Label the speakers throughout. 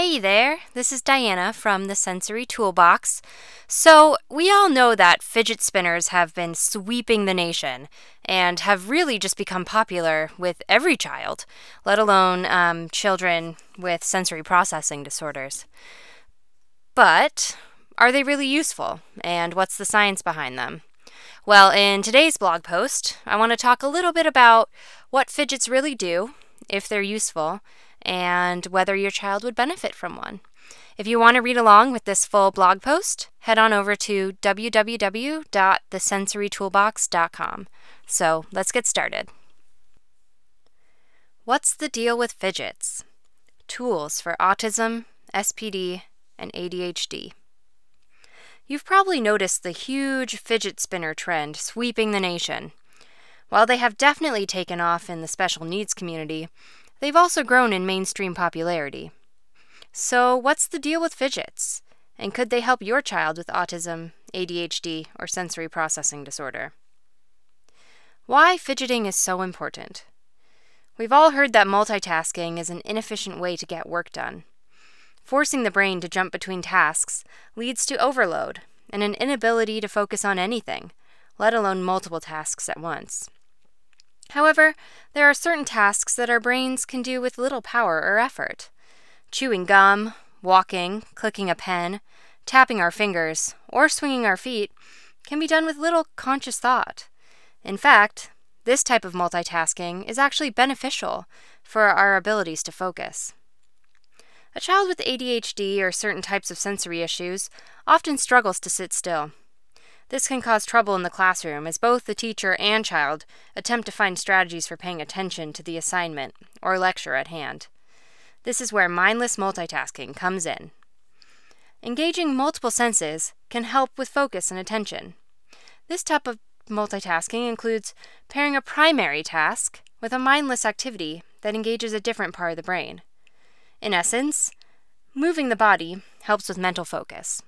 Speaker 1: Hey there, this is Diana from the Sensory Toolbox. So, we all know that fidget spinners have been sweeping the nation and have really just become popular with every child, let alone um, children with sensory processing disorders. But, are they really useful? And what's the science behind them? Well, in today's blog post, I want to talk a little bit about what fidgets really do, if they're useful, and whether your child would benefit from one. If you want to read along with this full blog post, head on over to www.thesensorytoolbox.com. So let's get started. What's the deal with fidgets? Tools for autism, SPD, and ADHD. You've probably noticed the huge fidget spinner trend sweeping the nation. While they have definitely taken off in the special needs community, they've also grown in mainstream popularity. So, what's the deal with fidgets? And could they help your child with autism, ADHD, or sensory processing disorder? Why fidgeting is so important. We've all heard that multitasking is an inefficient way to get work done. Forcing the brain to jump between tasks leads to overload and an inability to focus on anything, let alone multiple tasks at once. However, there are certain tasks that our brains can do with little power or effort. Chewing gum, walking, clicking a pen, tapping our fingers, or swinging our feet can be done with little conscious thought. In fact, this type of multitasking is actually beneficial for our abilities to focus. A child with ADHD or certain types of sensory issues often struggles to sit still. This can cause trouble in the classroom as both the teacher and child attempt to find strategies for paying attention to the assignment or lecture at hand. This is where mindless multitasking comes in. Engaging multiple senses can help with focus and attention. This type of multitasking includes pairing a primary task with a mindless activity that engages a different part of the brain. In essence, moving the body helps with mental focus.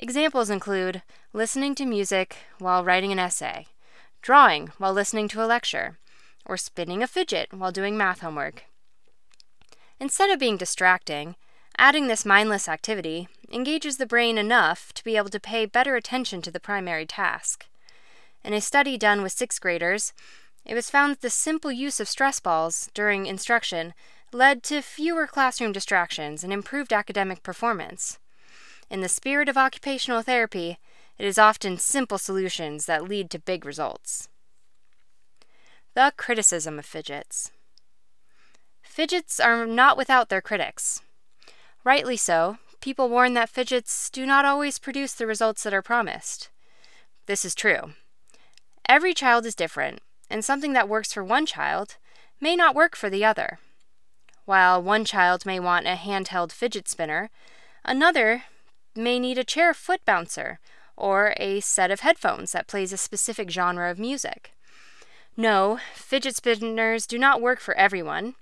Speaker 1: Examples include listening to music while writing an essay, drawing while listening to a lecture, or spinning a fidget while doing math homework. Instead of being distracting, adding this mindless activity engages the brain enough to be able to pay better attention to the primary task. In a study done with sixth graders, it was found that the simple use of stress balls during instruction led to fewer classroom distractions and improved academic performance. In the spirit of occupational therapy, it is often simple solutions that lead to big results. The criticism of fidgets. Fidgets are not without their critics. Rightly so, people warn that fidgets do not always produce the results that are promised. This is true. Every child is different, and something that works for one child may not work for the other. While one child may want a handheld fidget spinner, another may need a chair foot bouncer or a set of headphones that plays a specific genre of music. No, fidget spinners do not work for everyone,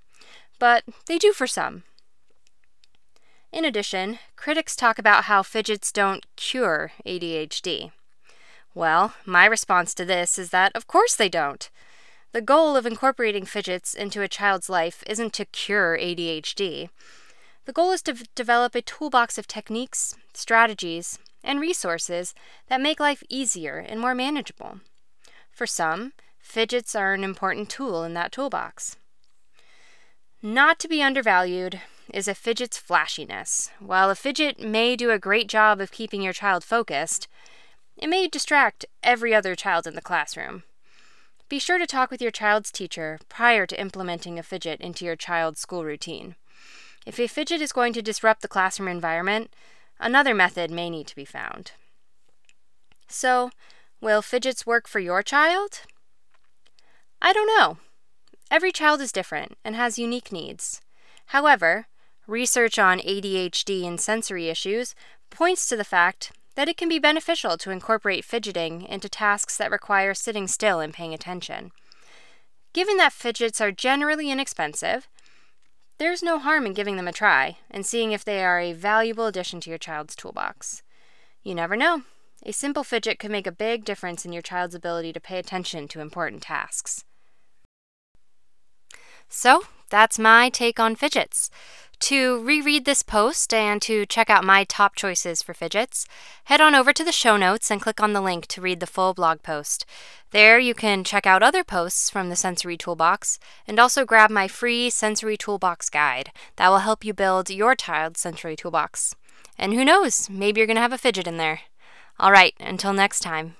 Speaker 1: but they do for some. In addition, critics talk about how fidgets don't cure ADHD. Well, my response to this is that of course they don't. The goal of incorporating fidgets into a child's life isn't to cure ADHD. The goal is to v- develop a toolbox of techniques, strategies, and resources that make life easier and more manageable. For some, fidgets are an important tool in that toolbox. Not to be undervalued is a fidget's flashiness. While a fidget may do a great job of keeping your child focused, it may distract every other child in the classroom. Be sure to talk with your child's teacher prior to implementing a fidget into your child's school routine. If a fidget is going to disrupt the classroom environment, another method may need to be found. So, will fidgets work for your child? I don't know. Every child is different and has unique needs. However, research on ADHD and sensory issues points to the fact that it can be beneficial to incorporate fidgeting into tasks that require sitting still and paying attention. Given that fidgets are generally inexpensive, there's no harm in giving them a try and seeing if they are a valuable addition to your child's toolbox. You never know. A simple fidget could make a big difference in your child's ability to pay attention to important tasks. So, that's my take on fidgets. To reread this post and to check out my top choices for fidgets, head on over to the show notes and click on the link to read the full blog post. There you can check out other posts from the Sensory Toolbox and also grab my free Sensory Toolbox guide that will help you build your child's Sensory Toolbox. And who knows, maybe you're going to have a fidget in there. All right, until next time.